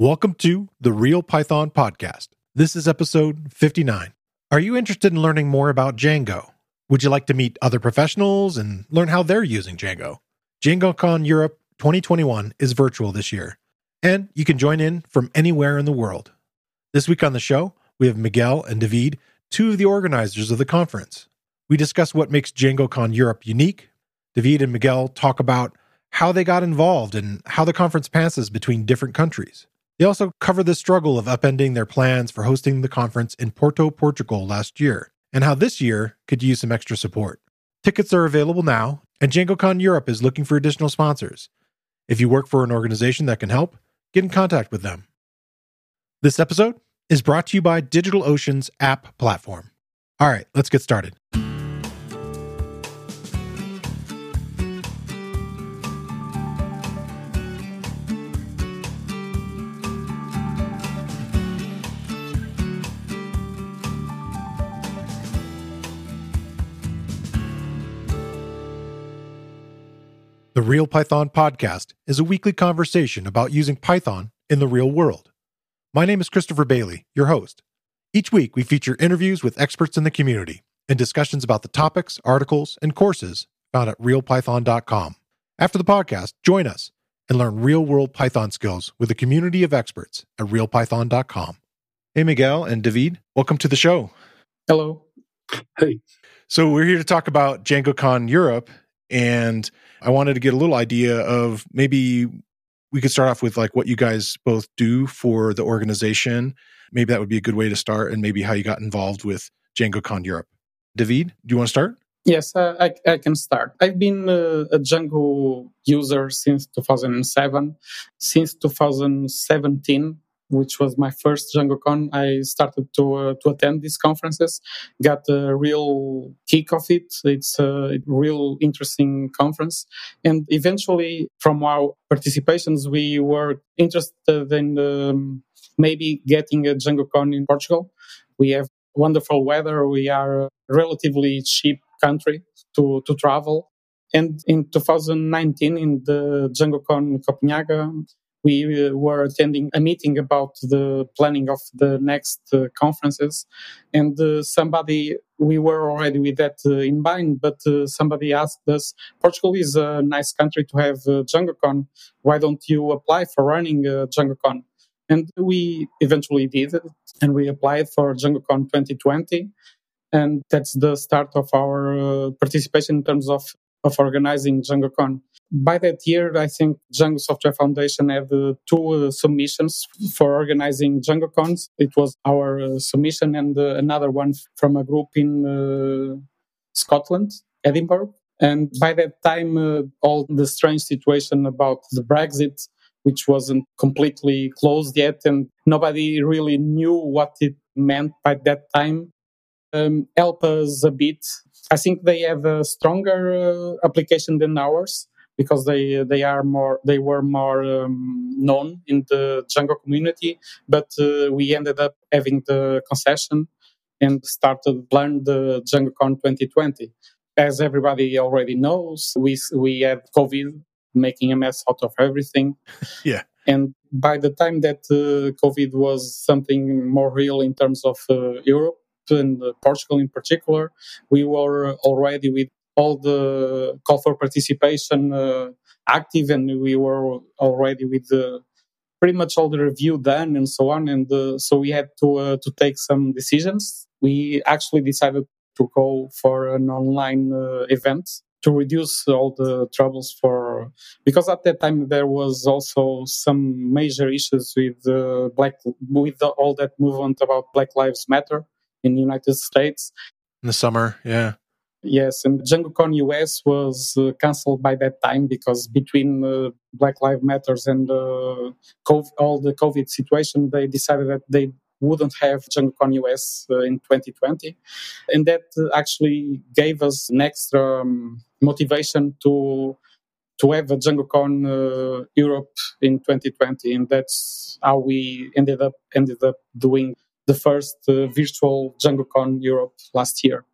Welcome to the Real Python Podcast. This is episode 59. Are you interested in learning more about Django? Would you like to meet other professionals and learn how they're using Django? DjangoCon Europe 2021 is virtual this year, and you can join in from anywhere in the world. This week on the show, we have Miguel and David, two of the organizers of the conference. We discuss what makes DjangoCon Europe unique. David and Miguel talk about how they got involved and how the conference passes between different countries. They also cover the struggle of upending their plans for hosting the conference in Porto, Portugal last year, and how this year could use some extra support. Tickets are available now, and DjangoCon Europe is looking for additional sponsors. If you work for an organization that can help, get in contact with them. This episode is brought to you by DigitalOcean's app platform. All right, let's get started. Real Python Podcast is a weekly conversation about using Python in the real world. My name is Christopher Bailey, your host. Each week, we feature interviews with experts in the community and discussions about the topics, articles, and courses found at realpython.com. After the podcast, join us and learn real world Python skills with a community of experts at realpython.com. Hey, Miguel and David, welcome to the show. Hello. Hey. So, we're here to talk about DjangoCon Europe and I wanted to get a little idea of maybe we could start off with like what you guys both do for the organization. Maybe that would be a good way to start, and maybe how you got involved with DjangoCon Europe. David, do you want to start? Yes, I, I, can start. I've been uh, a Django user since 2007. Since 2017, which was my first DjangoCon, I started to uh, to attend these conferences. Got a real kick of it. It's a real interesting conference, and eventually, from our participations, we were interested in um, maybe getting a DjangoCon in Portugal. We have wonderful weather. We are a relatively cheap country to to travel. And in 2019, in the DjangoCon Copenhagen, we uh, were attending a meeting about the planning of the next uh, conferences. And uh, somebody we were already with that uh, in mind but uh, somebody asked us portugal is a nice country to have uh, DjangoCon why don't you apply for running uh, DjangoCon and we eventually did and we applied for DjangoCon 2020 and that's the start of our participation in terms of of organizing DjangoCon by that year, I think Django Software Foundation had uh, two uh, submissions for organizing DjangoCons. It was our uh, submission and uh, another one from a group in uh, Scotland, Edinburgh. And by that time, uh, all the strange situation about the Brexit, which wasn't completely closed yet, and nobody really knew what it meant by that time, um, us a bit. I think they have a stronger application than ours because they they are more they were more um, known in the Django community. But uh, we ended up having the concession and started plan the DjangoCon 2020. As everybody already knows, we we had COVID making a mess out of everything. yeah. And by the time that uh, COVID was something more real in terms of uh, Europe and uh, Portugal in particular, we were already with all the call for participation uh, active, and we were already with the pretty much all the review done and so on. And uh, so we had to uh, to take some decisions. We actually decided to go for an online uh, event to reduce all the troubles for because at that time there was also some major issues with uh, black with the, all that movement about Black Lives Matter in the United States in the summer. Yeah. Yes, and DjangoCon US was uh, cancelled by that time because between uh, Black Lives Matters and uh, COVID, all the COVID situation, they decided that they wouldn't have DjangoCon US uh, in 2020, and that uh, actually gave us an extra um, motivation to to have a DjangoCon uh, Europe in 2020, and that's how we ended up ended up doing the first virtual DjangoCon Europe last year.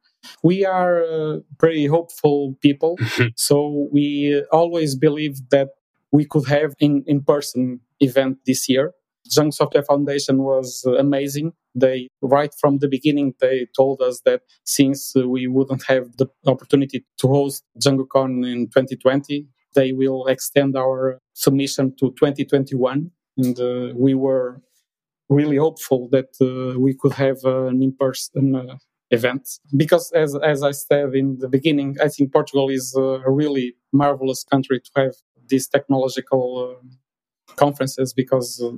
We are uh, pretty hopeful people, so we always believe that we could have in in person event this year. Django Software Foundation was amazing. They, right from the beginning, they told us that since we wouldn't have the opportunity to host DjangoCon in 2020, they will extend our submission to 2021. And uh, we were really hopeful that uh, we could have an in-person uh, event because as as i said in the beginning i think portugal is a really marvelous country to have these technological uh, conferences because uh,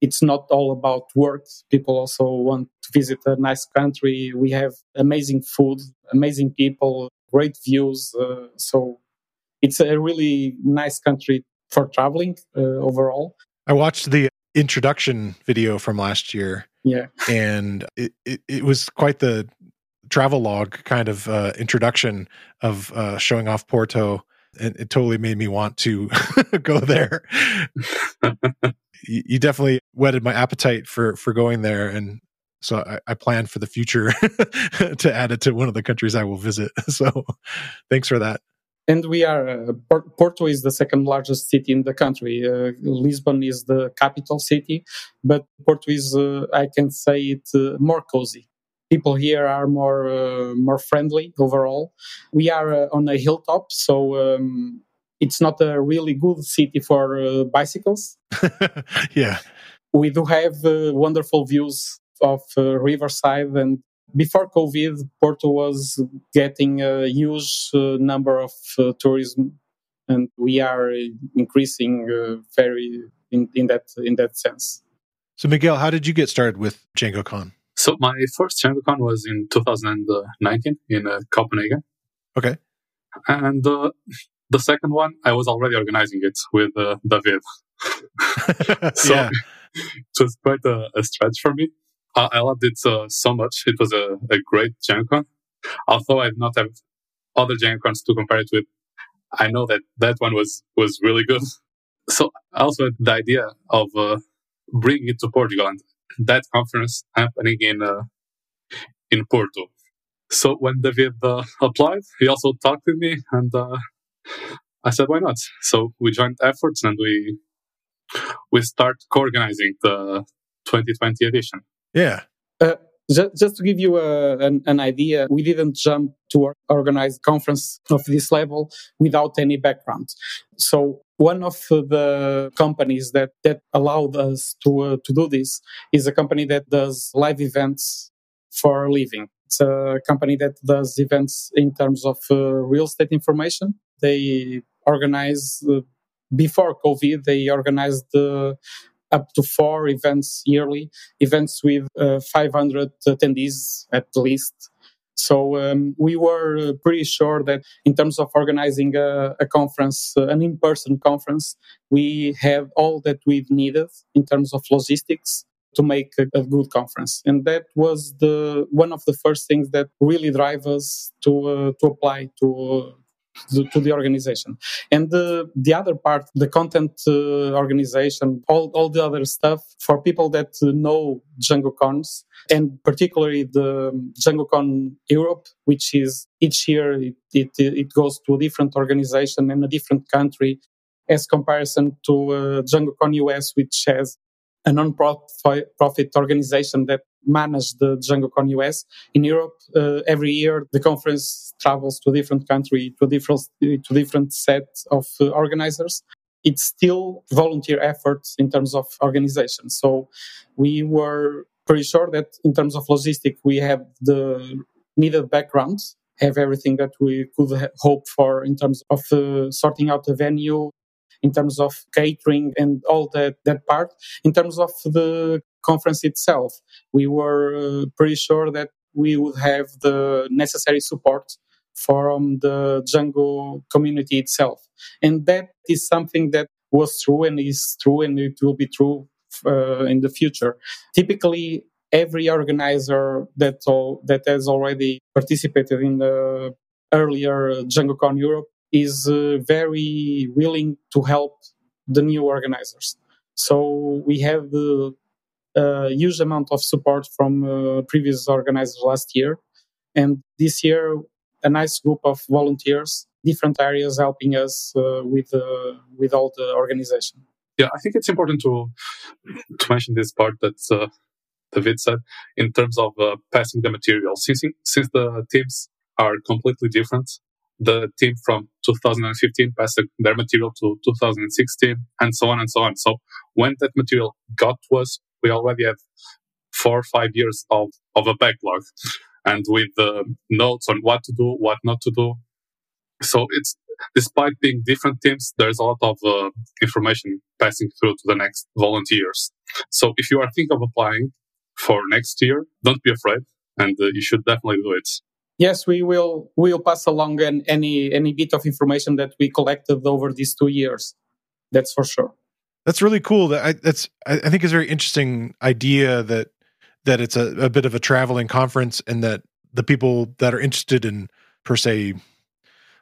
it's not all about work people also want to visit a nice country we have amazing food amazing people great views uh, so it's a really nice country for traveling uh, overall i watched the introduction video from last year. Yeah. And it, it, it was quite the travel log kind of uh, introduction of uh, showing off Porto. And it totally made me want to go there. you, you, definitely whetted my appetite for for going there, and so I, I plan for the future to add it to one of the countries I will visit. So, thanks for that and we are uh, Porto is the second largest city in the country. Uh, Lisbon is the capital city, but Porto is, uh, I can say it, uh, more cozy. People here are more uh, more friendly overall. We are uh, on a hilltop, so um, it's not a really good city for bicycles. yeah, we do have wonderful views of Riverside and before COVID, Porto was getting a huge uh, number of uh, tourism, and we are increasing uh, very in, in that in that sense. So, Miguel, how did you get started with DjangoCon? So, my first DjangoCon was in 2019 in uh, Copenhagen. Okay. And uh, the second one, I was already organizing it with uh, David. so yeah. it was quite a, a stretch for me. I, I loved it uh, so much. It was a, a great DjangoCon. Although I've not had other DjangoCons to compare it with, I know that that one was was really good. So also the idea of uh, bringing it to Portugal and that conference happening in uh, in Porto. So when David uh, applied, he also talked to me, and uh, I said, "Why not?" So we joined efforts and we we start co-organizing the 2020 edition. Yeah. Uh, just, just to give you a, an, an, idea, we didn't jump to organize conference of this level without any background. So one of the companies that, that allowed us to, uh, to do this is a company that does live events for a living. It's a company that does events in terms of uh, real estate information. They organize uh, before COVID, they organized the up to four events yearly, events with uh, 500 attendees at least. So um, we were uh, pretty sure that in terms of organizing a, a conference, uh, an in-person conference, we have all that we've needed in terms of logistics to make a, a, good conference. And that was the one of the first things that really drive us to uh, to apply to to, the organization. And the, the other part, the content uh, organization, all, all the other stuff for people that uh, know Django Cons and particularly the DjangoCon Europe, which is each year it, it, it goes to a different organization in a different country as comparison to uh, DjangoCon US, which has a non-profit organization that manage the DjangoCon US. In Europe, uh, every year the conference travels to a different country, to a different, to different set of uh, organizers. It's still volunteer efforts in terms of organization. So we were pretty sure that in terms of logistic, we have the needed background, have everything that we could ha- hope for in terms of uh, sorting out the venue, in terms of catering and all that, that part. In terms of the conference itself, we were uh, pretty sure that we would have the necessary support from the Django community itself. And that is something that was true and is true and it will be true uh, in the future. Typically, every organizer that, all, that has already participated in the earlier DjangoCon Europe is uh, very willing to help the new organizers. So we have the uh, huge amount of support from uh, previous organizers last year, and this year a nice group of volunteers, different areas helping us uh, with uh, with all the organization. Yeah, I think it's important to to mention this part that uh, David said in terms of passing the material. Since since the teams are completely different, the team from 2015 passed their material to 2016, and so on and so on. So when that material got to us, we already have four or five years of, of a backlog and with uh, notes on what to do, what not to do. So it's despite being different teams, there's a lot of uh, information passing through to the next volunteers. So if you are thinking of applying for next year, don't be afraid, and uh, you should definitely do it. Yes, we will. We will pass along an, any any bit of information that we collected over these two years. That's for sure. That's really cool. That I, that's I think is a very interesting idea that that it's a, a bit of a traveling conference and that the people that are interested in per se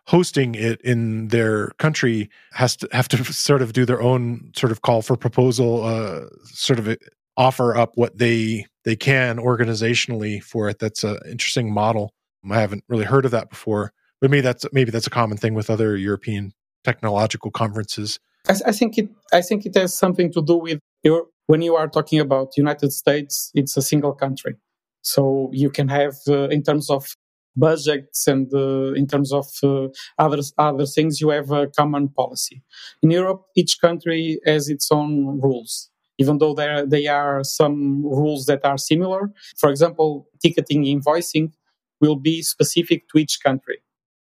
hosting it in their country has to have to sort of do their own sort of call for proposal uh, sort of offer up what they they can organizationally for it that's an interesting model i haven't really heard of that before but maybe that's maybe that's a common thing with other european technological conferences. I, I think it i think it has something to do with your when you are talking about united states it's a single country. So you can have uh, in terms of budgets and uh, in terms of uh, other other things you have a common policy. In europe each country has its own rules even though there they are some rules that are similar. For example ticketing invoicing will be specific to each country.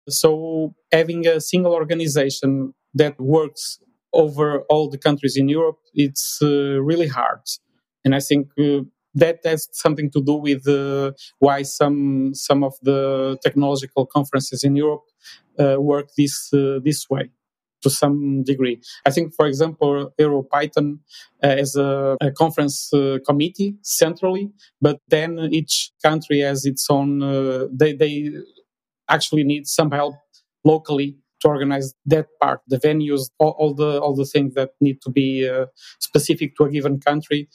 So having a single organization that works over all the countries in europe it's uh, really hard. And i think uh, that has something to do with uh, why some some of the technological conferences in Europe uh, work this uh, this way to some degree. I think, for example, EuroPython uh, has a, a conference uh, committee centrally, but then each country has its own. Uh, they they actually need some help locally to organize that part, the venues, all, all the all the things that need to be specific to a given country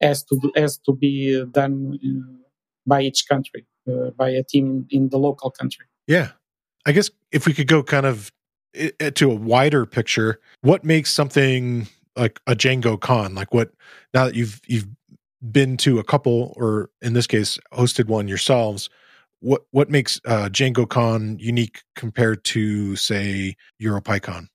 has to has to be done uh, by each country, uh, by a team in the local country. Yeah, I guess if we could go kind of to a wider picture, what makes something like a Django Con? Like what now that you've you've been to a couple, or in this case, hosted one yourselves. What what makes uh, Django Con unique compared to say EuroPyCon?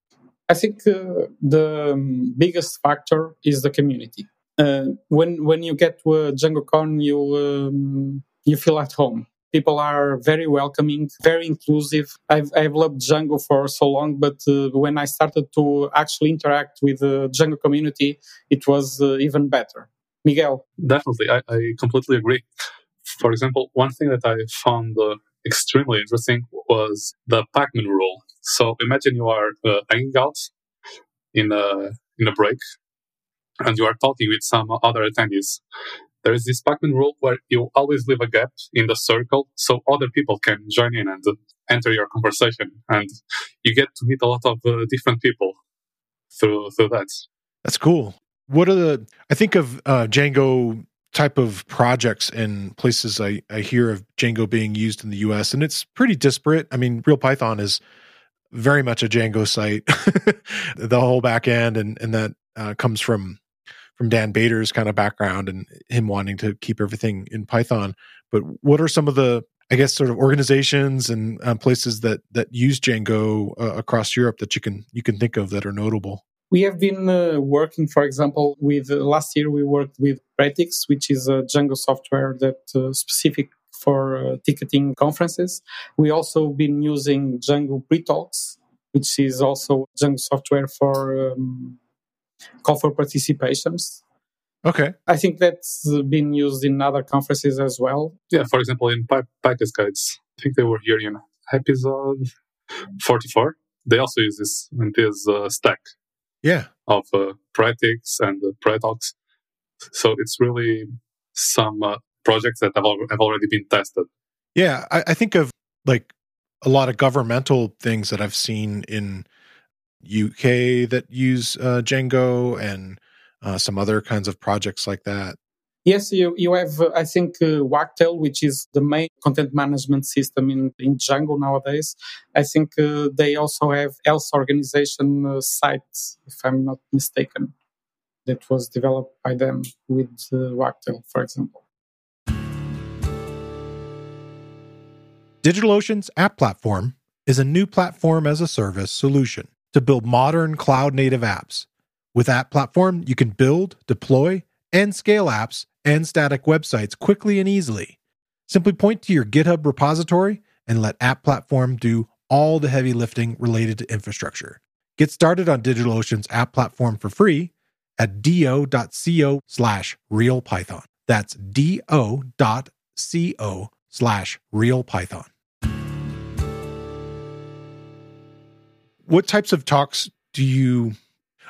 I think uh, the um, biggest factor is the community uh, when when you get to a DjangoCon, you um, you feel at home. People are very welcoming, very inclusive. I've, I've loved Django for so long, but uh, when I started to actually interact with the Django community, it was uh, even better. Miguel? Definitely, I, I, completely agree. For example, one thing that I found uh, extremely interesting was the Pacman rule. So imagine you are uh, hanging out in a in a break and you are talking with some other attendees. There is this Pacman rule where you always leave a gap in the circle so other people can join in and enter your conversation. And you get to meet a lot of uh, different people through, through that. That's cool. What are the, I think of uh, Django type of projects and places I, I hear of Django being used in the US, and it's pretty disparate. I mean, Real Python is very much a Django site, the whole back end, and, and that uh, comes from from Dan Bader's kind of background and him wanting to keep everything in Python. But what are some of the, I guess, sort of organizations and uh, places that that use Django uh, across Europe that you can you can think of that are notable? We have been uh, working, for example, with uh, last year we worked with Pretix, which is a Django software that uh, specific for uh, ticketing conferences. We also been using Django pretalx, which is also Django software for um, call for participations. Okay. I think that's been used in other conferences as well. Yeah, for example, in PyCascades, I think they were here in episode 44. They also use this in this uh, stack yeah. of uh, Pretix and uh, pretalx. So it's really some uh, projects that have, al- have already been tested. Yeah, I, I think of like a lot of governmental things that I've seen in UK that use uh, Django and uh, some other kinds of projects like that. Yes, you, you have, uh, I think, uh, Wagtail, which is the main content management system in, in Django nowadays. I think uh, they also have else organization uh, sites, if I'm not mistaken. that was developed by them with uh, Wagtail, for example. DigitalOcean's app platform is a new platform as a service solution to build modern cloud native apps. With App Platform, you can build, deploy, and scale apps and static websites quickly and easily. Simply point to your GitHub repository and let App Platform do all the heavy lifting related to infrastructure. Get started on DigitalOcean's app platform for free at do.co slash realpython. That's do.co slash realpython. What types of talks do you?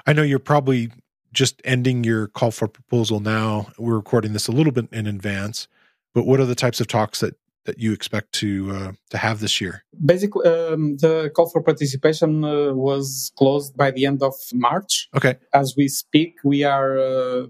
I know you're probably just ending your call for proposal now. We're recording this a little bit in advance, but what are the types of talks that that you expect to uh, to have this year? Basically, um, the call for participation uh, was closed by the end of March. Okay. As we speak, we are uh,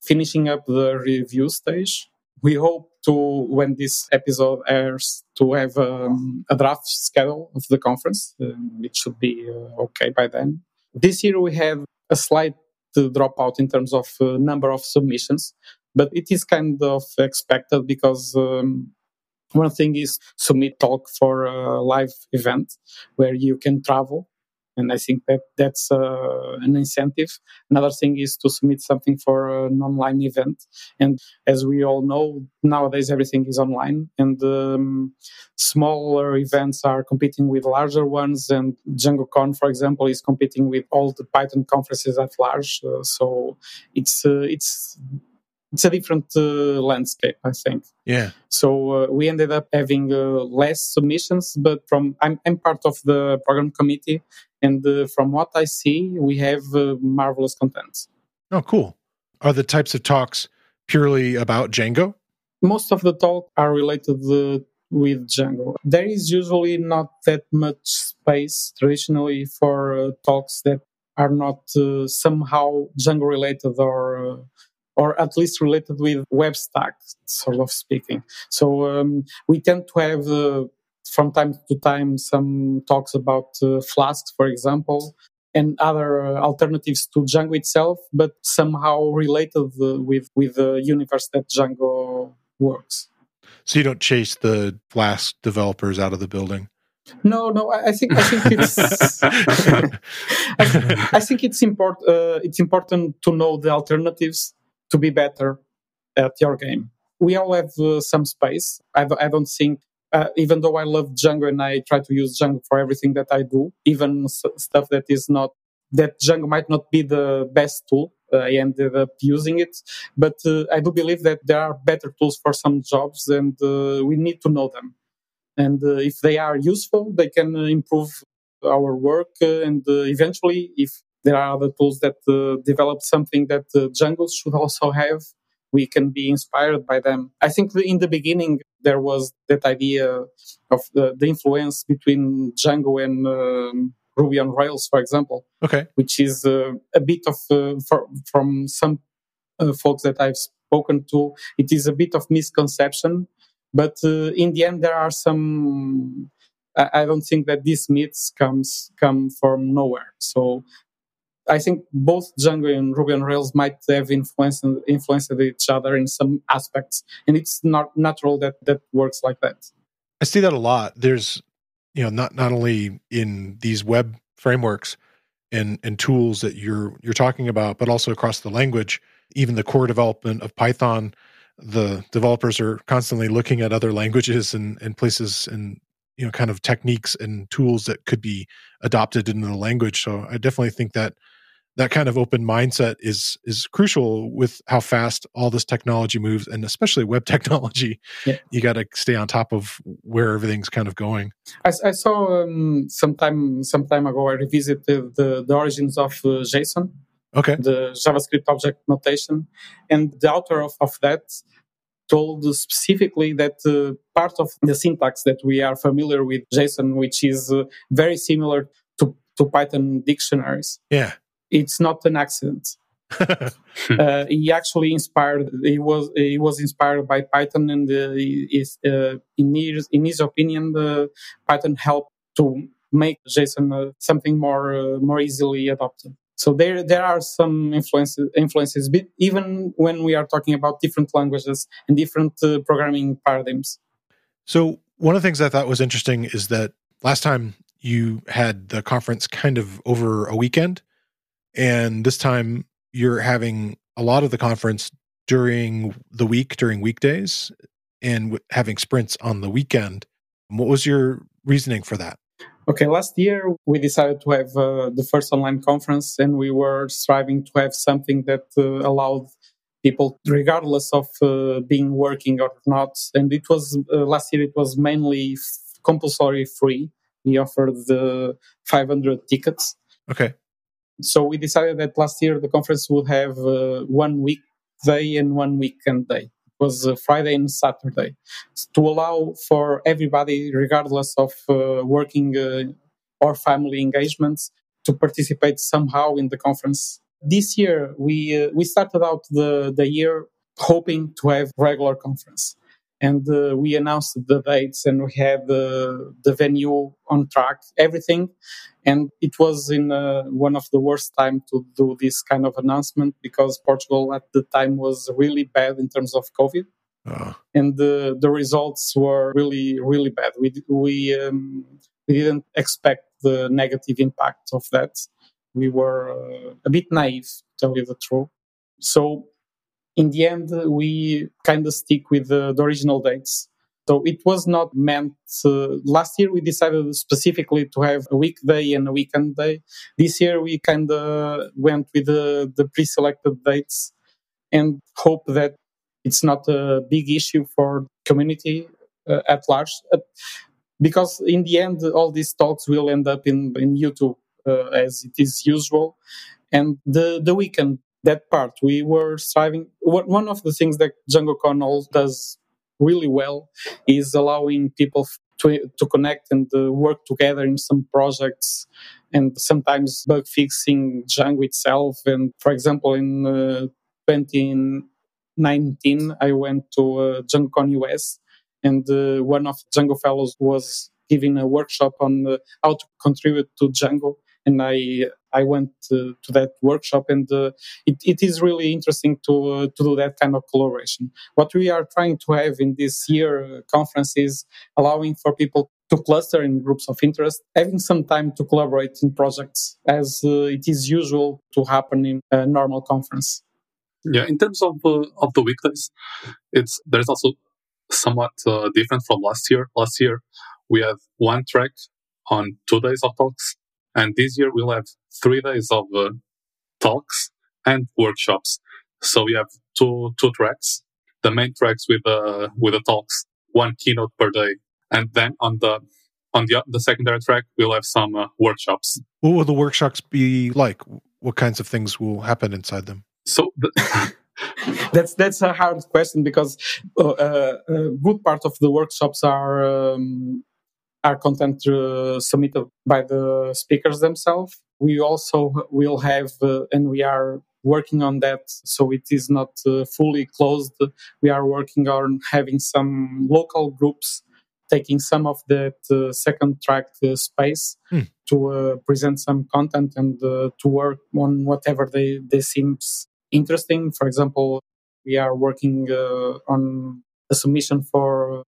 finishing up the review stage. We hope to, when this episode airs, to have um, a draft schedule of the conference. Um, it should be uh, okay by then. This year we have a slight uh, dropout in terms of uh, number of submissions, but it is kind of expected because um, one thing is submit talk for a live event where you can travel and I think that that's uh, an incentive. Another thing is to submit something for an online event, and as we all know nowadays, everything is online, and um, smaller events are competing with larger ones. And DjangoCon, for example, is competing with all the Python conferences at large. Uh, so it's uh, it's it's a different uh, landscape, I think. Yeah. So uh, we ended up having uh, less submissions, but from I'm, I'm part of the program committee, and uh, from what I see, we have uh, marvelous content. Oh, cool. Are the types of talks purely about Django? Most of the talk are related uh, with Django. There is usually not that much space traditionally for talks that are not somehow Django related or or at least related with web stack, sort of speaking. So um, we tend to have uh, from time to time some talks about uh, flasks, for example, and other uh, alternatives to Django itself, but somehow related uh, with with the universe that Django works. So you don't chase the Flask developers out of the building. No, no. I, think I think it's I, think, I think it's important. Uh, it's important to know the alternatives to be better at your game. We all have uh, some space. I, I don't think, uh, even though I love Django and I try to use Django for everything that I do, even s- stuff that is not, that Django might not be the best tool. Uh, I ended up using it, but uh, I do believe that there are better tools for some jobs and uh, we need to know them. And if they are useful, they can improve our work and eventually, if there are other tools that uh, develop something that uh, Django should also have. We can be inspired by them. I think in the beginning there was that idea of the, the influence between Django and um, Ruby on Rails, for example. Okay, which is uh, a bit of uh, for, from some uh, folks that I've spoken to. It is a bit of misconception, but uh, in the end there are some I don't think that these myths comes come from nowhere. So I think both Django and Ruby on Rails might have influenced influenced each other in some aspects, and it's not natural that that works like that. I see that a lot. There's, you know, not not only in these web frameworks and and tools that you're you're talking about, but also across the language. Even the core development of Python, the developers are constantly looking at other languages and and places and you know kind of techniques and tools that could be adopted into the language. So I definitely think that that kind of open mindset is is crucial with how fast all this technology moves and especially web technology. Yeah. you got to stay on top of where everything's kind of going. I, I saw um, some time some time ago i revisited the, the origins of uh, json okay. the javascript object notation and the author of, of that told specifically that uh, part of the syntax that we are familiar with json which is uh, very similar to, to python dictionaries. Yeah it's not an accident. uh, he actually inspired. He was he was inspired by Python, and uh, is, uh, in his in his opinion, the Python helped to make JSON uh, something more uh, more easily adopted. So there, there are some influences, influences, but even when we are talking about different languages and different uh, programming paradigms. So one of the things I thought was interesting is that last time you had the conference kind of over a weekend, and this time you're having a lot of the conference during the week, during weekdays, and having sprints on the weekend. What was your reasoning for that? Okay, last year we decided to have uh, the first online conference, and we were striving to have something that uh, allowed people, regardless of uh, being working or not. And it was uh, last year; it was mainly f- compulsory free. We offered the 500 tickets. Okay. So we decided that last year the conference would have uh, one weekday and one weekend day. It was uh, Friday and Saturday. To allow for everybody, regardless of uh, working uh, or family engagements, to participate somehow in the conference. This year, we uh, we started out the, the year hoping to have regular conference and uh, we announced the dates and we had the the venue on track everything. And it was in uh, one of the worst time to do this kind of announcement because portugal at the time was really bad in terms of covid. Uh. and the the results were really really bad. We we um, we didn't expect the negative impact of that. We were uh, a bit naive to tell you the truth. So in the end, we kind of stick with the, the, original dates. So it was not meant. Uh, last year, we decided specifically to have a weekday and a weekend day. This year, we kind of went with the, the pre selected dates and hope that it's not a big issue for community uh, at large. Uh, because in the end, all these talks will end up in, in YouTube uh, as it is usual. And the, the weekend that part. We were striving. One of the things that django DjangoCon does really well is allowing people to, to connect and uh, work together in some projects and sometimes bug fixing Django itself. And for example, in uh, 2019, I went to uh, DjangoCon US and uh, one of Django fellows was giving a workshop on uh, how to contribute to Django and I I went to, to that workshop, and uh, it, it is really interesting to uh, to do that kind of collaboration. What we are trying to have in this year conference is allowing for people to cluster in groups of interest, having some time to collaborate in projects, as uh, it is usual to happen in a normal conference. Yeah, in terms of uh, of the weekdays, it's there's also somewhat uh, different from last year. Last year we have one track on two days of talks and this year we'll have three days of uh, talks and workshops. So we have two two tracks. The main tracks with uh, with the talks, one keynote per day, and then on the on the the secondary track we'll have some uh, workshops. What will the workshops be like? What kinds of things will happen inside them? So. The that's that's a hard question because uh, uh, a good part of the workshops are um, are content uh, submitted by the speakers themselves. We also will have, uh, and we are working on that, so it is not uh, fully closed. We are working on having some local groups taking some of that uh, second track uh, space hmm. to uh, present some content and to work on whatever they, they seems interesting. For example, we are working on a submission for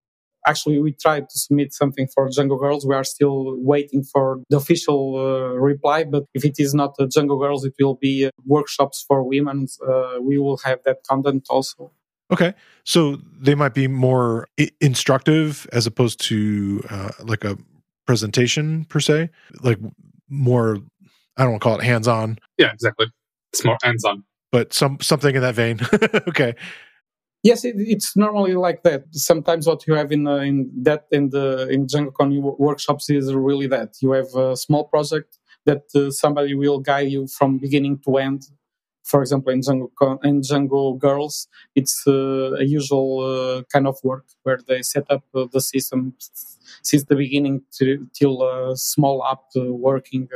actually we tried to submit something for Django Girls. We are still waiting for the official uh, reply. But if it is not uh, Django Girls, it will be uh, workshops for women. Uh, we will have that content also. Okay, so they might be more I- instructive as opposed to uh, like a presentation per se, like more. I don't want to call it hands-on. Yeah, exactly. It's more hands-on, but some something in that vein. okay. Yes, it, it's normally like that. Sometimes what you have in uh, in that in the in DjangoCon workshops is really that you have a small project that uh, somebody will guide you from beginning to end. For example, in Django in Django Girls, it's uh, a usual uh, kind of work where they set up uh, the system since the beginning to, till a small app uh, working,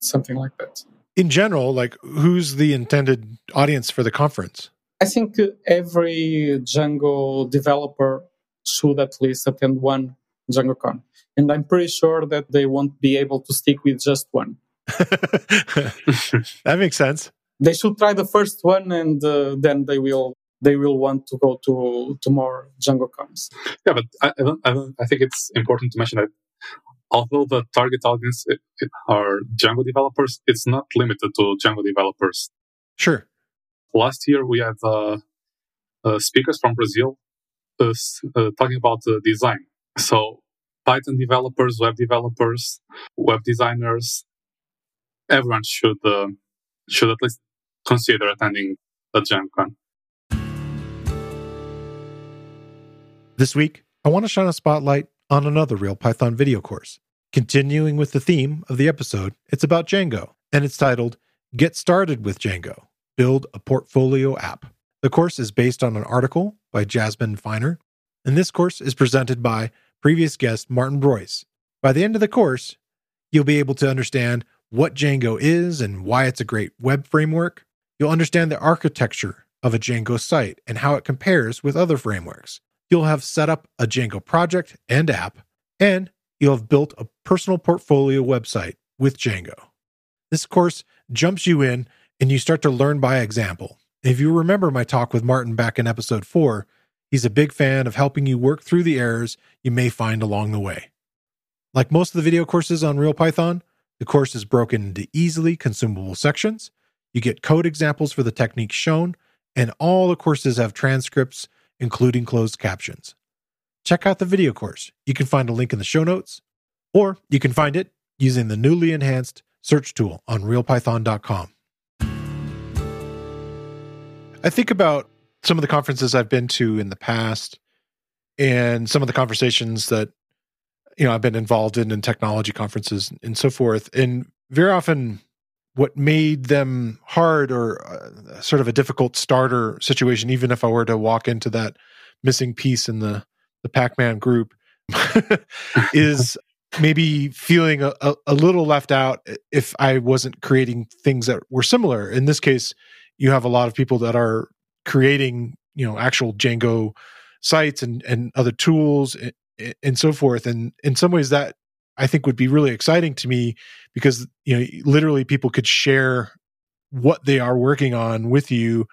something like that. In general, like who's the intended audience for the conference? I think every Django developer should at least attend one DjangoCon. And I'm pretty sure that they won't be able to stick with just one. that makes sense. They should try the first one, and uh, then they will they will want to go to to more Django cons. Yeah, but I, I, don't, I, don't, I think it's important to mention that although the target audience it, it are Django developers, it's not limited to Django developers. Sure. Last year we had uh, uh, speakers from Brazil uh, uh talking about design. So Python developers, web developers, web designers, everyone should uh, should at least consider attending DjangoCon. This week, I want to shine a spotlight on another Real Python video course. Continuing with the theme of the episode, it's about Django, and it's titled Get Started with Django Build a Portfolio App. The course is based on an article by Jasmine Finer, and this course is presented by previous guest Martin Breuss. By the end of the course, you'll be able to understand what Django is and why it's a great web framework. You'll understand the architecture of a Django site and how it compares with other frameworks. You'll have set up a Django project and app, and you'll have built a personal portfolio website with Django. This course jumps you in and you start to learn by example. If you remember my talk with Martin back in episode 4, he's a big fan of helping you work through the errors you may find along the way. Like most of the video courses on Real Python, the course is broken into easily consumable sections. You get code examples for the techniques shown, and all the courses have transcripts, including closed captions. Check out the video course. You can find a link in the show notes, or you can find it using the newly enhanced search tool on realpython.com. I think about some of the conferences I've been to in the past and some of the conversations that you know I've been involved in in technology conferences and so forth. And very often, what made them hard or uh, sort of a difficult starter situation, even if I were to walk into that missing piece in the the Pac-Man group, is maybe feeling a, a, a, little left out if I wasn't creating things that were similar. In this case, you have a lot of people that are creating, you know, actual Django sites and and other tools and so forth. And in some ways, that I think would be really exciting to me because you know literally people could share what they are working on with you,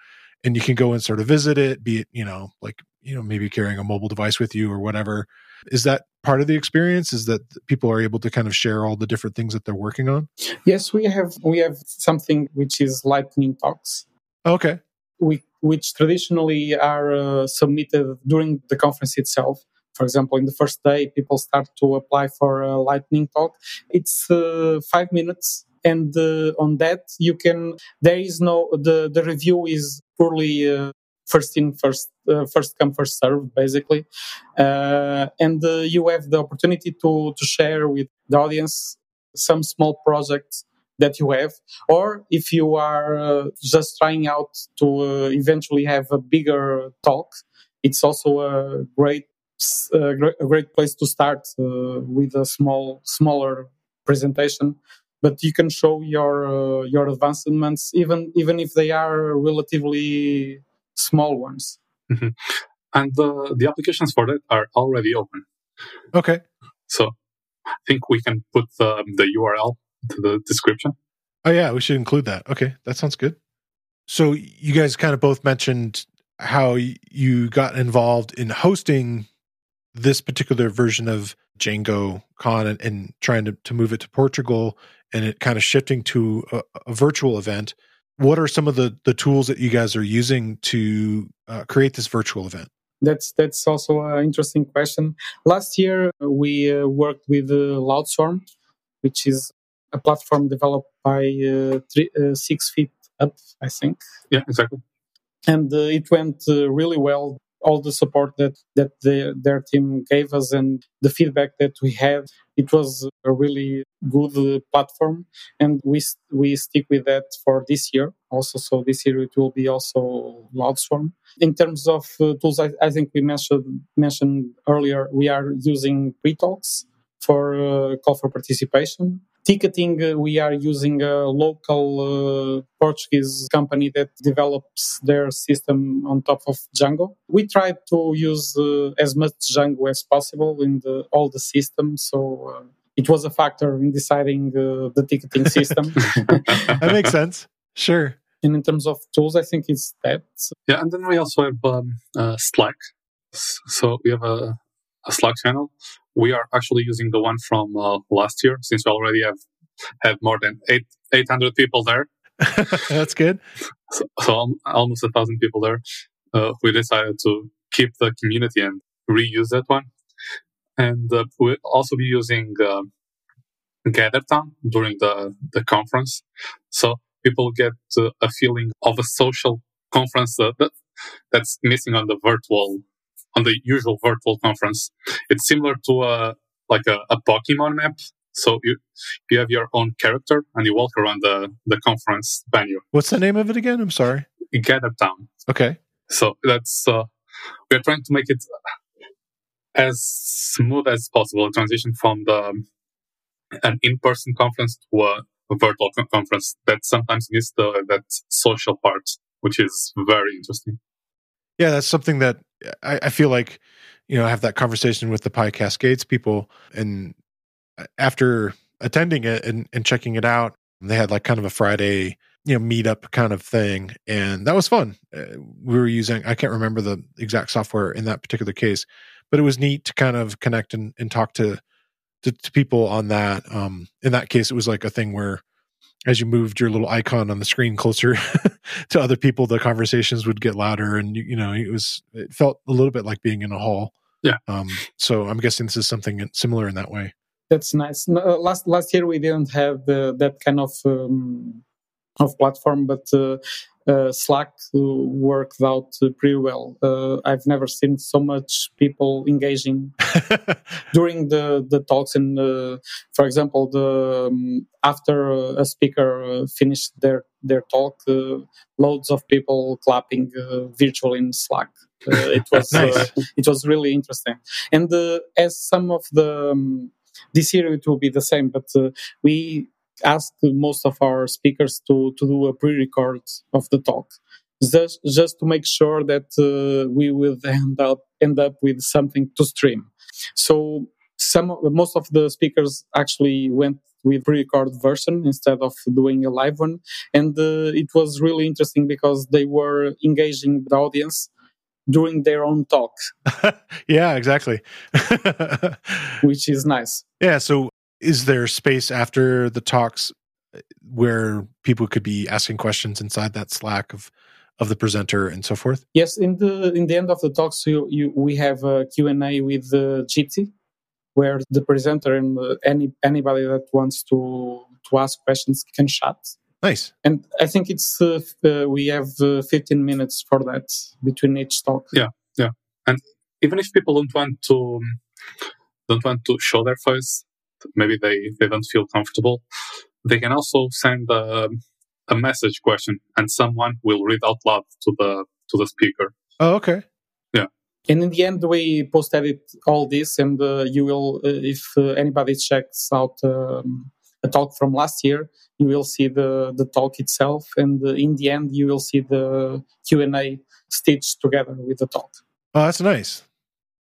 and you can go and sort of visit it. Be it you know like you know maybe carrying a mobile device with you or whatever. Is that part of the experience? Is that people are able to kind of share all the different things that they're working on? Yes, we have we have something which is lightning talks. Okay. We, which traditionally are uh, submitted during the conference itself for example, in the first day, people start to apply for a lightning talk. It's uh, five minutes. And uh, on that, you can, there is no, the, the review is purely uh, first in, first, uh, first come, first serve, basically. Uh, and uh, you have the opportunity to, to share with the audience some small projects that you have or if you are uh, just trying out to uh, eventually have a bigger talk it's also a great a great place to start uh, with a small, smaller presentation. But you can show your uh, your advancements, even even if they are relatively small ones. Mm-hmm. And the the applications for that are already open. Okay. So I think we can put the, the URL to the description. Oh yeah, we should include that. Okay, that sounds good. So you guys kind of both mentioned how you got involved in hosting this particular version of Django Con and, and trying to, to move it to Portugal and it kind of shifting to a, a, virtual event. What are some of the, the tools that you guys are using to uh, create this virtual event? That's that's also an interesting question. Last year we uh, worked with uh, Loudswarm, which is a platform developed by uh, three, uh, Six Feet Up, I think. Yeah, exactly. And uh, it went uh, really well. All the support that that the, their team gave us and the feedback that we had it was a really good uh, platform. And we we stick with that for this year also. So this year it will be also loudswarm in terms of uh, tools I, I, think we mentioned mentioned earlier we are using pretalx for uh, call for participation ticketing, uh, we are using a local uh, Portuguese company that develops their system on top of Django. We try to use uh, as much Django as possible in the, all the systems. So uh, it was a factor in deciding uh, the ticketing system. that makes sense. Sure. And in terms of tools, I think it's that. Yeah, and then we also have um, uh, Slack. So we have a, a, Slack channel. We are actually using the one from uh, last year since we already have had more than eight, 800 people there. That's good. So, so almost a thousand people there. Uh, we decided to keep the community and reuse that one. And uh, we'll also be using uh, GatherTown during the, the conference. So people get uh, a feeling of a social conference uh, that, that's missing on the virtual, on the usual virtual conference. It's similar to a, like a, a Pokemon map. So you you have your own character and you walk around the, the conference venue. What's the name of it again? I'm sorry. Gather Town. Okay. So that's uh, we're trying to make it as smooth as possible. A transition from the an in-person conference to a, virtual conference that sometimes miss the that social part, which is very interesting. Yeah, that's something that I, I feel like you know I have that conversation with the PyCascades people, and after attending it and, and checking it out, they had like kind of a Friday you know meetup kind of thing and that was fun. Uh, we were using i can't remember the exact software in that particular case but it was neat to kind of connect and, and talk to, to, to people on that. Um in that case it was like a thing where as you moved your little icon on the screen closer to other people the conversations would get louder and you, you know it was it felt a little bit like being in a hall. Yeah. Um so i'm guessing this is something similar in that way. That's nice. Uh, last last year we didn't have the, that kind of um, of platform, but uh, uh, Slack worked out pretty well. Uh, I've never seen so much people engaging during the, the talks. And uh, for example, the um, after a speaker finished their their talk, loads of people clapping virtually in Slack. it was nice. it was really interesting. And as some of the um, this year it will be the same, but we ask most of our speakers to, to do a pre-record of the talk. Just, just to make sure that uh, we will end up end up with something to stream. So some most of the speakers actually went with pre-record version instead of doing a live one. And uh, it was really interesting because they were engaging the audience during their own talk. Yeah exactly. Which is nice. Yeah so is there space after the talks uh, where people could be asking questions inside that slack of of the presenter and so forth? Yes in the in the end of the talks you, you we have a q&a with uh, Jitsi, where the presenter and uh, any anybody that wants to to ask questions can chat. Nice. And i think it's uh, uh, we have uh, 15 minutes for that between each talk. Yeah yeah. And even if people don't want to don't want to show their face maybe they, they don't feel comfortable, they can also send a, a message question and someone will read out loud to the to the speaker. Oh, okay. Yeah. And in the end, we post edit all this, and uh, you will, uh, if uh, anybody checks out um, a talk from last year, you will see the the talk itself, and uh, in the end, you will see the Q and A stitched together with the talk. Oh, that's nice.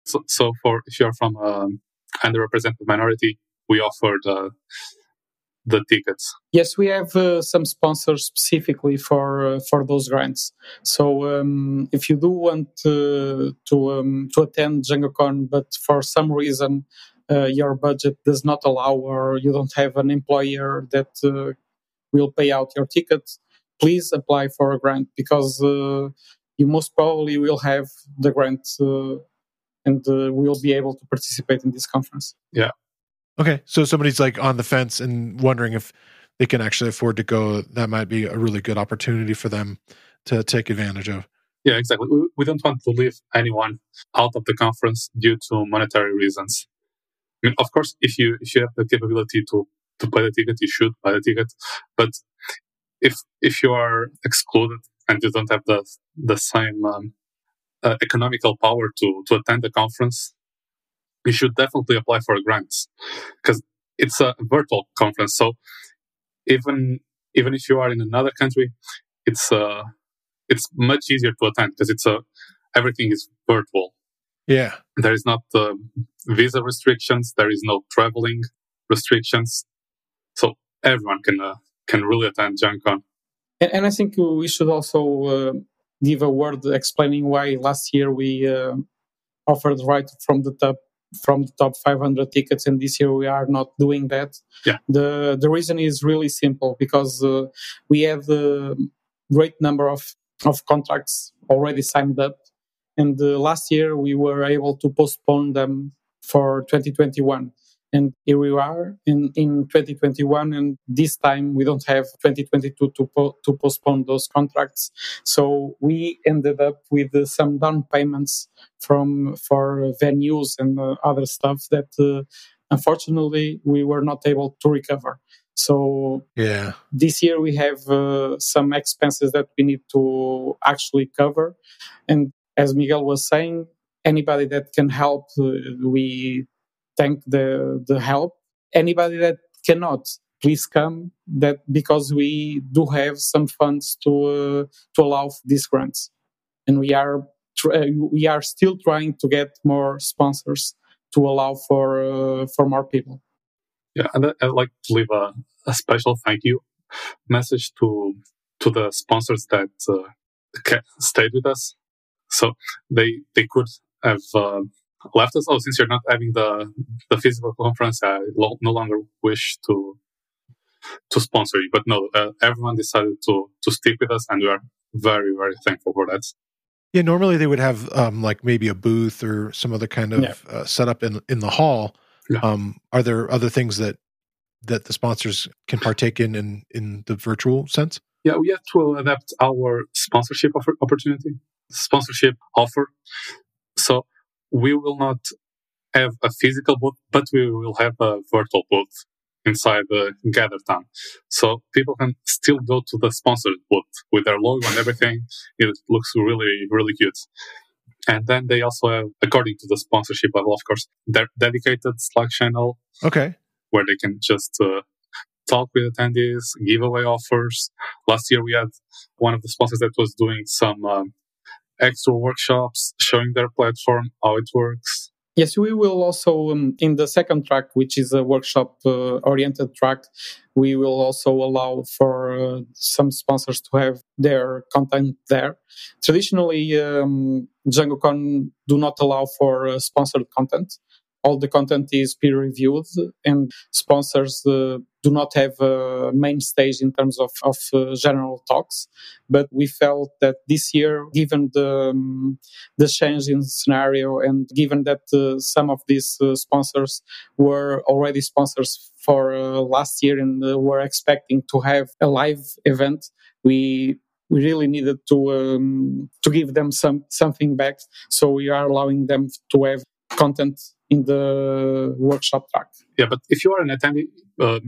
So, so for if you're from an underrepresented minority, we offer the the tickets. Yes, we have uh, some sponsors specifically for uh, for those grants. So um, if you do want to to, um, to attend DjangoCon, but for some reason uh, your budget does not allow, or you don't have an employer that uh, will pay out your ticket, please apply for a grant because uh, you most probably will have the grant uh, and will be able to participate in this conference. Yeah, Okay, so somebody's like on the fence and wondering if they can actually afford to go. That might be a really good opportunity for them to take advantage of. Yeah, exactly. We, don't want to leave anyone out of the conference due to monetary reasons. I mean, of course, if you if you have the capability to to buy the ticket, you should buy the ticket. But if if you are excluded and you don't have the the same um, uh, economical power to to attend the conference, you should definitely apply for grants because it's a virtual conference. So even even if you are in another country, it's uh, it's much easier to attend because it's a everything is virtual. Yeah, there is not uh, visa restrictions. There is no traveling. restrictions, so everyone can uh, can really attend DjangoCon. And, and, I think we should also uh, give a word explaining why last year we uh, offered right from the top from the top 500 tickets and this year we are not doing that. Yeah. The the reason is really simple because uh, we have a great number of of contracts already signed up and uh, last year we were able to postpone them for 2021 and here we are in, in 2021 and this time we don't have 2022 to, po- to postpone those contracts. So we ended up with uh, some down payments from for venues and uh, other stuff that uh, unfortunately we were not able to recover. So yeah. this year we have uh, some expenses that we need to actually cover. And as miguel was saying anybody that can help uh, we thank the the help. Anybody that cannot, please come. That because we do have some funds to uh, to allow these grants, and we are tr- uh, we are still trying to get more sponsors to allow for uh, for more people. Yeah, and I'd like to leave a, a special thank you message to to the sponsors that uh, stayed with us. So they they could have uh, left us. Oh, since you're not having the the physical conference, I lo- no longer wish to to sponsor you. But no, uh, everyone decided to to stick with us, and we are very very thankful for that. Yeah, normally they would have um, like maybe a booth or some other kind of yeah. uh, setup in in the hall. Yeah. Um, are there other things that that the sponsors can partake in in in the virtual sense? Yeah, we have to adapt our sponsorship offer, opportunity, sponsorship offer. So we will not have a physical booth, but we will have a virtual booth inside the GatherTown. So people can still go to the sponsored booth with their logo and everything. It looks really, really cute. And then they also have, according to the sponsorship level, of course, their dedicated Slack channel. Okay. Where they can just uh, talk with attendees, give away offers. Last year we had one of the sponsors that was doing some um, extra workshops showing their platform, how it works. Yes, we will also, um, in the second track, which is a workshop uh, oriented track, we will also allow for uh, some sponsors to have their content there. Traditionally, um, DjangoCon do not allow for uh, sponsored content all the content is peer reviewed and sponsors uh, do not have a main stage in terms of, of uh, general talks. But we felt that this year given the um, the change in scenario and given that uh, some of these uh, sponsors were already sponsors for uh, last year and uh, were expecting to have a live event we we really needed to um, to give them some something back. So we are allowing them to have content in the workshop track. Yeah, but if you are an attendee, uh,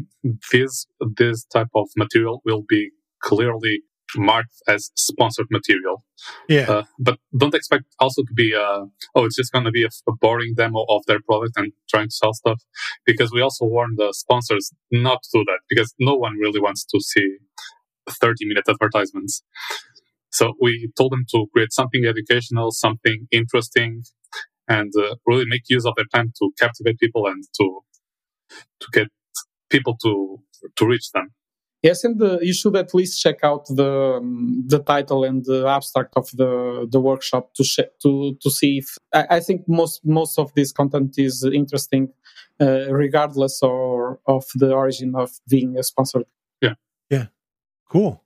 this this type of material will be clearly marked as sponsored material. Yeah. Uh, but don't expect also to be, uh, oh, it's just going to be a, a, boring demo of their product and trying to sell stuff. Because we also warn the sponsors not to do that because no one really wants to see 30 minute advertisements. So we told them to create something educational, something interesting, and uh, really make use of their time to captivate people and to to get people to to reach them. Yes, and the, you should at least check out the um, the title and the abstract of the the workshop to sh- to to see if I, I, think most most of this content is interesting, uh, regardless or of the origin of being a sponsor. Yeah, yeah, cool.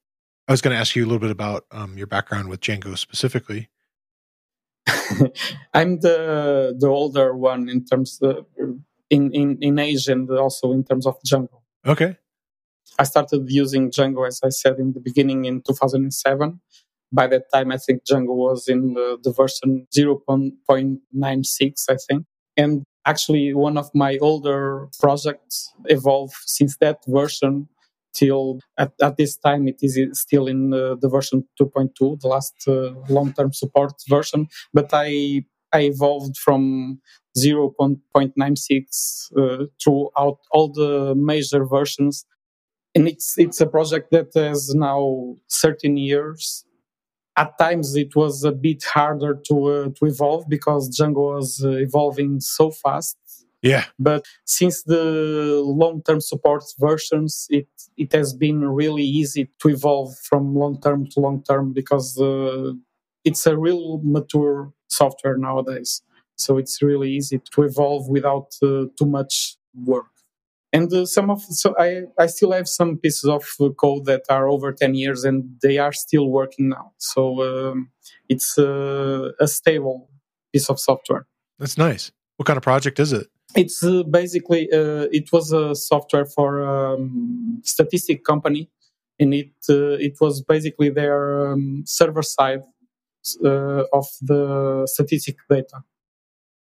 I was going to ask you a little bit about um, your background with Django specifically. I'm the the older one in terms of, in, in in Asia and also in terms of Django. Okay. I started using Django as I said in the beginning in 2007. By that time, I think Django was in the, the version 0.96, I think. And actually, one of my older projects evolved since that version till at, at this time it is still in uh, the version 2.2 the last uh, long-term support version. But i i evolved from 0.96 uh, throughout all the major versions. And it's it's a project that has now 13 years. At times it was a bit harder to uh, to evolve because django was uh, evolving so fast Yeah. But since the long-term support versions, it it has been really easy to evolve from long-term to long-term because uh, it's a real mature software nowadays. So it's really easy to evolve without uh, too much work. And uh, some of so I I still have some pieces of code that are over ten years and they are still working now. So um, it's uh, a stable piece of software. That's nice. What kind of project is it? It's uh, basically uh, it was a software for um, statistic company, and it uh, it was basically their um, server side of the statistic data.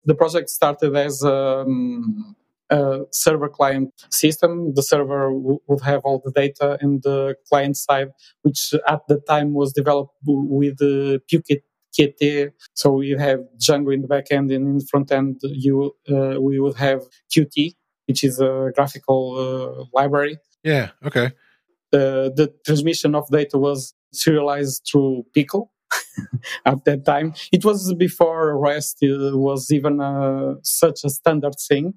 The project started as um, a server client system. The server w- would have all the data, and the client side, which at the time was developed with uh, Qt. So we have Django in the backend, and in the front end, you uh, we would have Qt, which is a graphical uh, library. Yeah. Okay. Uh, the transmission of data was serialized through Pickle. at that time, it was before REST uh, was even uh, such a standard thing.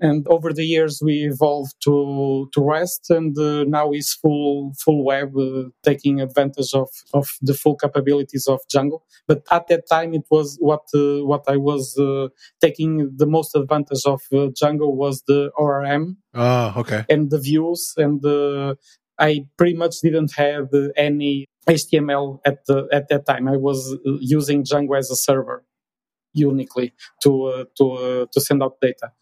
And over the years, we evolved to, to REST, and uh, now is full full web, uh, taking advantage of, of the full capabilities of Django. But at that time, it was what uh, what I was uh, taking the most advantage of uh, Django was the ORM. Oh, okay. And the views, and uh, I pretty much didn't have any HTML at the, at that time. I was using Django as a server uniquely to to to send out data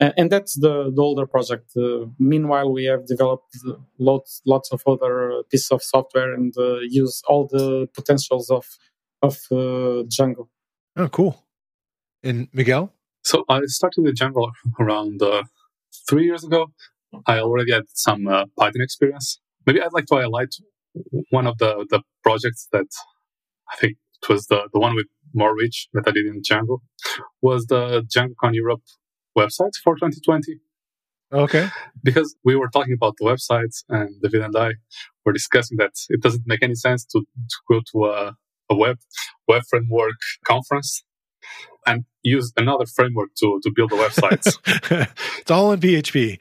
and that's the, the older project. Uh, meanwhile, we have developed lots lots of other pieces of software and uh, use all the potentials of of uh, Django. Oh, cool! And Miguel, so I started with Django around uh, three years ago. I already had some uh, Python experience. Maybe I'd like to highlight one of the the projects that I think it was the the one with more reach that I did in Django was the DjangoCon Europe websites for 2020. Okay. Because we were talking about the websites, and David and I were discussing that it doesn't make any sense to, to go to a, a web web framework conference and use another framework to, to build the websites. it's all in PHP.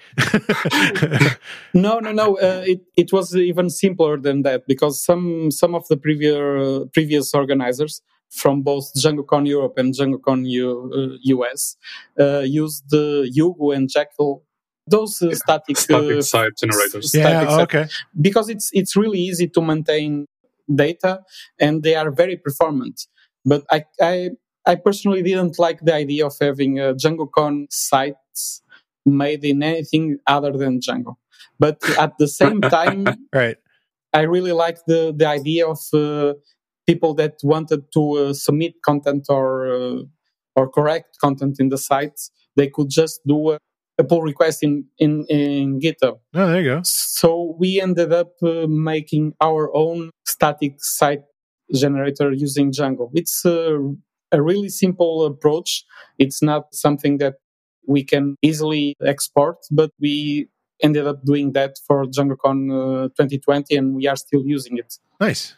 no, no, no. Uh, it, it was even simpler than that because some some of the previous previous organizers from both DjangoCon Europe and DjangoCon U, uh, US uh, use the Hugo and Jekyll those uh, static, static site generators. Yeah, okay. Because it's it's really easy to maintain data and they are very performant. But I I, I personally didn't like the idea of having a DjangoCon sites made in anything other than Django. But at the same time, right. I really like the the idea of uh, people that wanted to uh, submit content or uh, or correct content in the site, they could just do a, a pull request in, in, in GitHub. Oh, there you go. So we ended up uh, making our own static site generator using Django. It's a, a really simple approach. It's not something that we can easily export, but we ended up doing that for DjangoCon uh, 2020 and we are still using it. Nice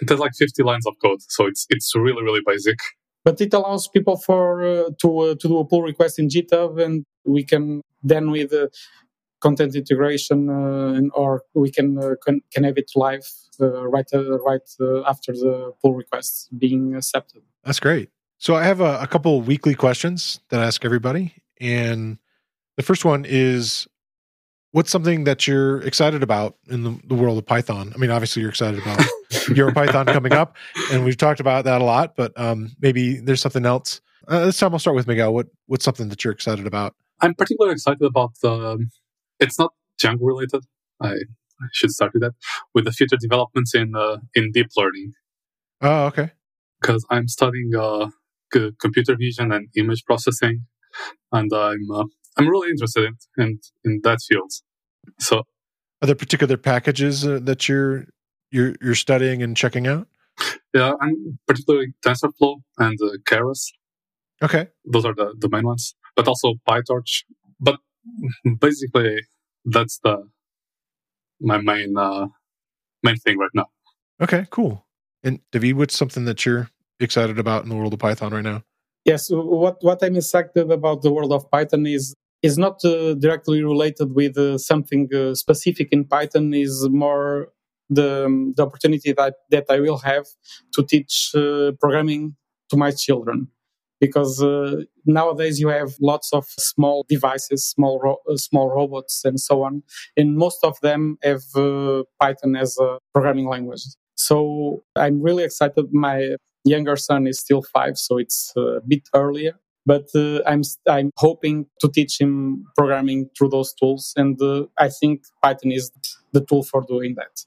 it has like 50 lines of code so it's it's really really basic. But it allows people for uh, to uh, to do a pull request in github and we can then with uh, content integration uh, and or we can uh, can, can have it live uh, right right after the pull request being accepted. That's great. So i have a, a couple weekly questions that i ask everybody and the first one is what's something that you're excited about in the, the world of python? I mean obviously you're excited about EuroPython coming up, and we've talked about that a lot. But um, maybe there's something else. Uh, this time, I'll start with Miguel. What what's something that you're excited about? I'm particularly excited about the. It's not Django related. I, I should start with that. With the future developments in uh, in deep learning. Oh, okay. Because I'm studying uh, c- computer vision and image processing, and I'm uh, I'm really interested in, in in that field. So, are there particular packages uh, that you're you're you're studying and checking out? Yeah, I'm particularly TensorFlow and uh, Keras. Okay, those are the, the main ones, but also PyTorch. But basically, that's the my main uh, main thing right now. Okay, cool. And David, what's something that you're excited about in the world of Python right now? Yes, what what I'm excited about the world of Python is is not uh, directly related with uh, something uh, specific in Python. Is more the the opportunity that that I will have to teach uh, programming to my children because uh, nowadays you have lots of small devices, small ro- uh, small robots, and so on, and most of them have uh, Python as a programming language. So I'm really excited. My younger son is still five, so it's a bit earlier. But uh, I'm I'm hoping to teach him programming through those tools, and uh, I think Python is the tool for doing that.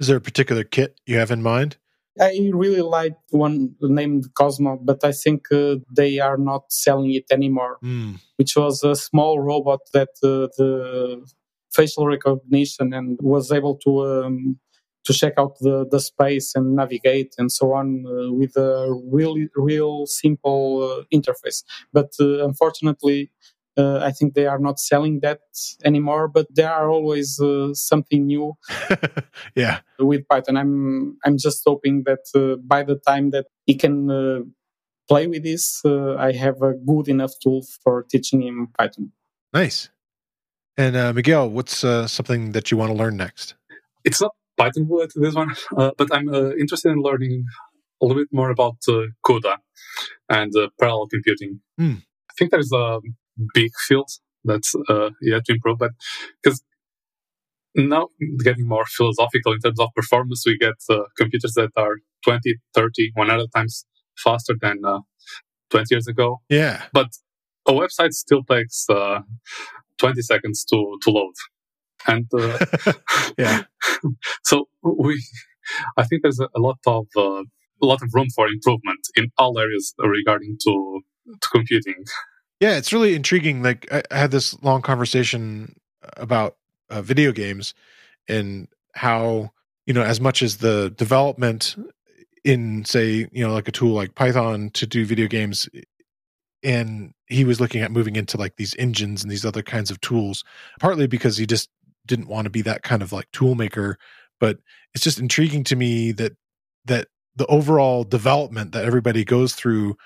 Is there a particular kit you have in mind? I really like one named Cozmo, but I think uh, they are not selling it anymore. Mm. Which was a small robot that uh, the facial recognition and was able to um, to check out the, the space and navigate and so on uh, with a really real simple uh, interface. But uh, unfortunately, uh, I think they are not selling that anymore, but there are always uh, something new. yeah, with Python, I'm I'm just hoping that uh, by the time that he can uh, play with this, uh, I have a good enough tool for teaching him Python. Nice. And uh, Miguel, what's something that you want to learn next? It's not Python related this one, but I'm interested in learning a little bit more about CUDA and parallel computing. Mm. I think there's a big field that's uh, yet to improve. But because now getting more philosophical in terms of performance, we get uh, computers that are 20, 30, 100 times faster than uh, 20 years ago. Yeah. But a website still takes uh, 20 seconds to, to load. And uh, yeah. so we, I think there's a, a lot of uh, a lot of room for improvement in all areas regarding to, to computing. Yeah, it's really intriguing. Like I, I had this long conversation about uh, video games and how you know as much as the development in say you know like a tool like Python to do video games, and he was looking at moving into like these engines and these other kinds of tools, partly because he just didn't want to be that kind of like tool maker. But it's just intriguing to me that that the overall development that everybody goes through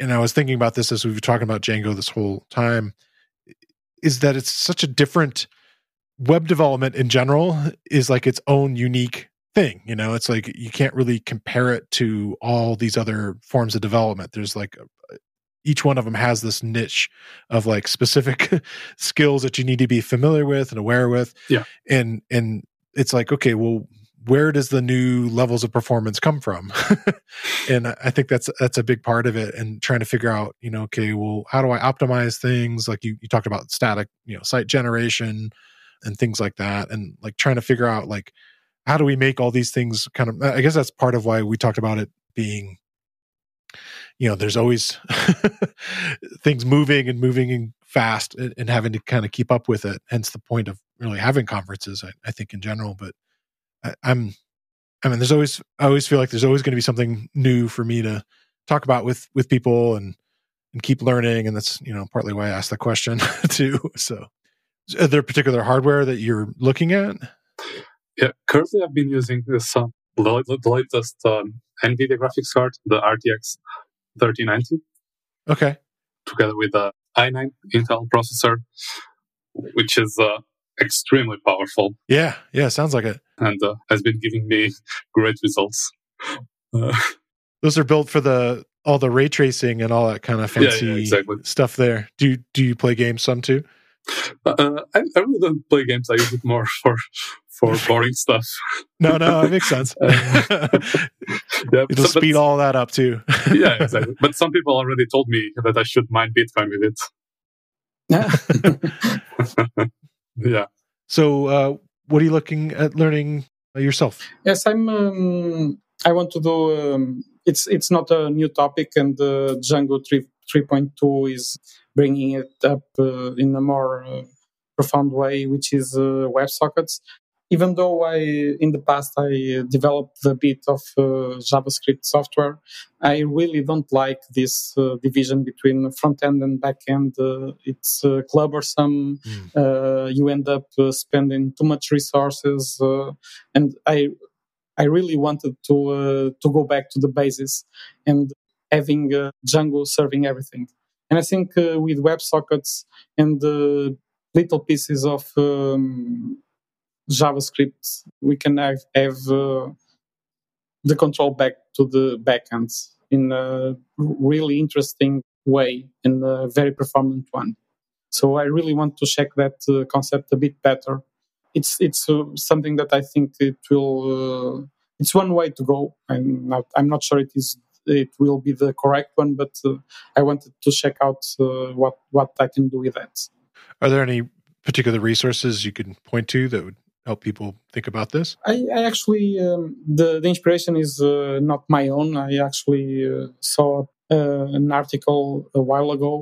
and I was thinking about this as we were talking about Django this whole time, is that it's such a different web development in general is like its own unique thing. You know, it's like you can't really compare it to all these other forms of development. There's like each one of them has this niche of like specific skills that you need to be familiar with and aware with. Yeah. And and it's like, okay, well, where does the new levels of performance come from? And i think that's that's a big part of it and trying to figure out you know okay well how do i optimize things? Like you, you talked about static you know site generation and things like that and like trying to figure out like how do we make all these things kind of i guess that's part of why we talked about it being you know there's always things moving and moving fast and, and, having to kind of keep up with it hence the point of really having conferences I, I think in general but I, am I mean, there's always I always feel like there's always going to be something new for me to talk about with with people and and keep learning, and that's you know partly why I asked the question too. So, is there particular hardware that you're looking at? Yeah, currently I've been using this uh, the, the latest um, NVIDIA graphics card, the RTX 3090. Okay. Together with the i9 Intel processor, which is uh, extremely powerful. Yeah, yeah, sounds like it. And uh, has been giving me great results. Uh, Those are built for the all the ray tracing and all that kind of fancy yeah, yeah, exactly. stuff. There. Do you do you play games some too? Uh, I, I really don't play games. I use it more for for boring stuff. no, no, it makes sense. yeah, It'll so, speed all that up too. yeah, exactly. But some people already told me that I should mine Bitcoin with it. Yeah. So, uh, what are you looking at learning yourself? Yes, I'm. Um, I want to do. Um, it's it's not a new topic, and uh, Django 3, 3.2 is bringing it up uh, in a more uh, profound way, which is uh, WebSockets even though I, in the past, I developed a bit of uh, JavaScript software, I really don't like this uh, division between front end and back end. Uh, it's uh, cumbersome. Mm. you end up uh, spending too much resources, uh, and I, I really wanted to to go back to the basis. And having uh, Django serving everything. And I think uh, with WebSockets and the little pieces of um, JavaScript, we can have, have uh, the control back to the backends in a really interesting way and a very performant one. So I really want to check that uh, concept a bit better. It's it's uh, something that I think it will. Uh, it's one way to go. I'm not. I'm not sure it is. It will be the correct one, but uh, I wanted to check out uh, what what I can do with that. Are there any particular resources you can point to that would help people think about this? I, I actually um, the the inspiration is uh, not my own. I actually uh, saw uh, an article a while ago,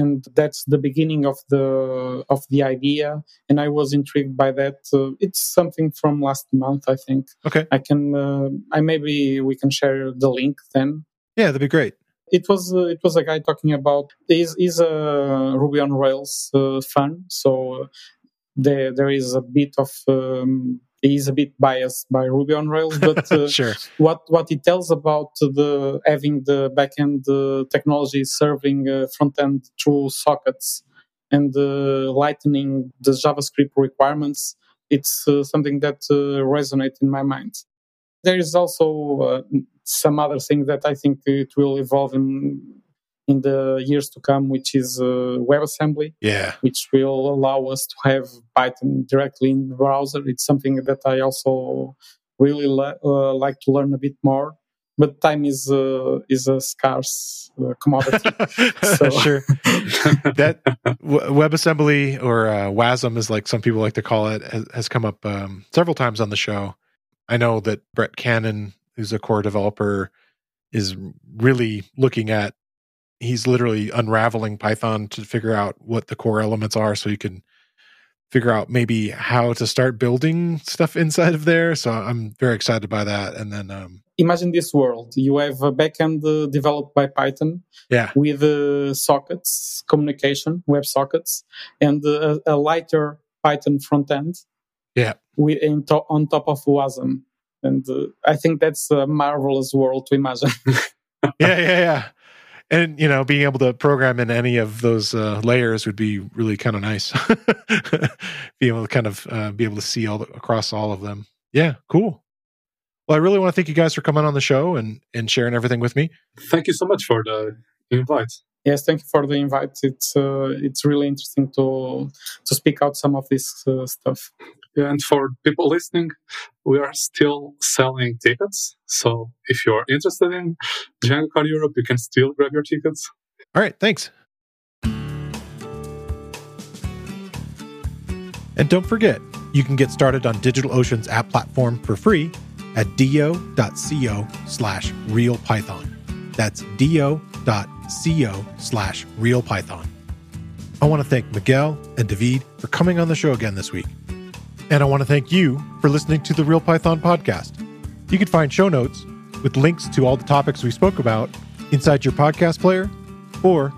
and that's the beginning of the of the idea. And I was intrigued by that. Uh, it's something from last month, I think. Okay, I can. Uh, I maybe we can share the link then. Yeah, that'd be great it was uh, it was a guy talking about is is a Ruby on Rails uh, fan. So there there is a bit of um, he's a bit biased by Ruby on Rails, but uh, sure. what what he tells about the having the backend uh, technology serving uh, front end through sockets and uh, lightening the JavaScript requirements, it's uh, something that uh, resonates in my mind. There is also some other thing that I think it will evolve in in the years to come, which is uh, WebAssembly. Yeah. Which will allow us to have Python directly in the browser. It's something that I also really le- uh, like to learn a bit more. But time is uh, is a scarce uh, commodity. sure. that w- WebAssembly or uh, WASM, as like some people like to call it, has, has come up um, several times on the show. I know that Brett Cannon, who's a core developer, is really looking at he's literally unraveling Python to figure out what the core elements are so you can figure out maybe how to start building stuff inside of there. So I'm very excited by that. And then um, imagine this world: you have a backend uh, developed by Python, yeah, with uh, sockets, communication, web sockets, and uh, a lighter Python front end, yeah, with to- on top of WASM. And uh, I think that's a marvelous world to imagine. yeah, yeah, yeah and you know being able to program in any of those uh, layers would be really kind of nice. Be able to kind of uh, be able to see all the, across all of them. Yeah cool. Well i really want to thank you guys for coming on the show and and sharing everything with me. Thank you so much for the invite yes thank you for the invite it's uh, it's really interesting to to speak out some of this uh, stuff and for people listening, we are still selling tickets. So if you're interested in DjangoCon Europe, you can still grab your tickets. All right, thanks. And don't forget, you can get started on DigitalOcean's app platform for free at do.co slash realpython. That's do.co slash realpython. I want to thank Miguel and David for coming on the show again this week. And I want to thank you for listening to the Real Python podcast. You can find show notes with links to all the topics we spoke about inside your podcast player or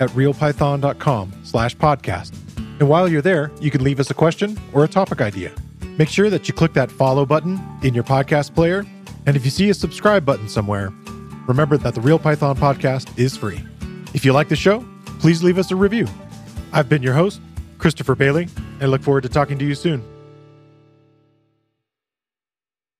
at realpython.com slash podcast. And while you're there, you can leave us a question or a topic idea. Make sure that you click that follow button in your podcast player. And if you see a subscribe button somewhere, remember that the Real Python podcast is free. If you like the show, please leave us a review. I've been your host, Christopher Bailey, and look forward to talking to you soon.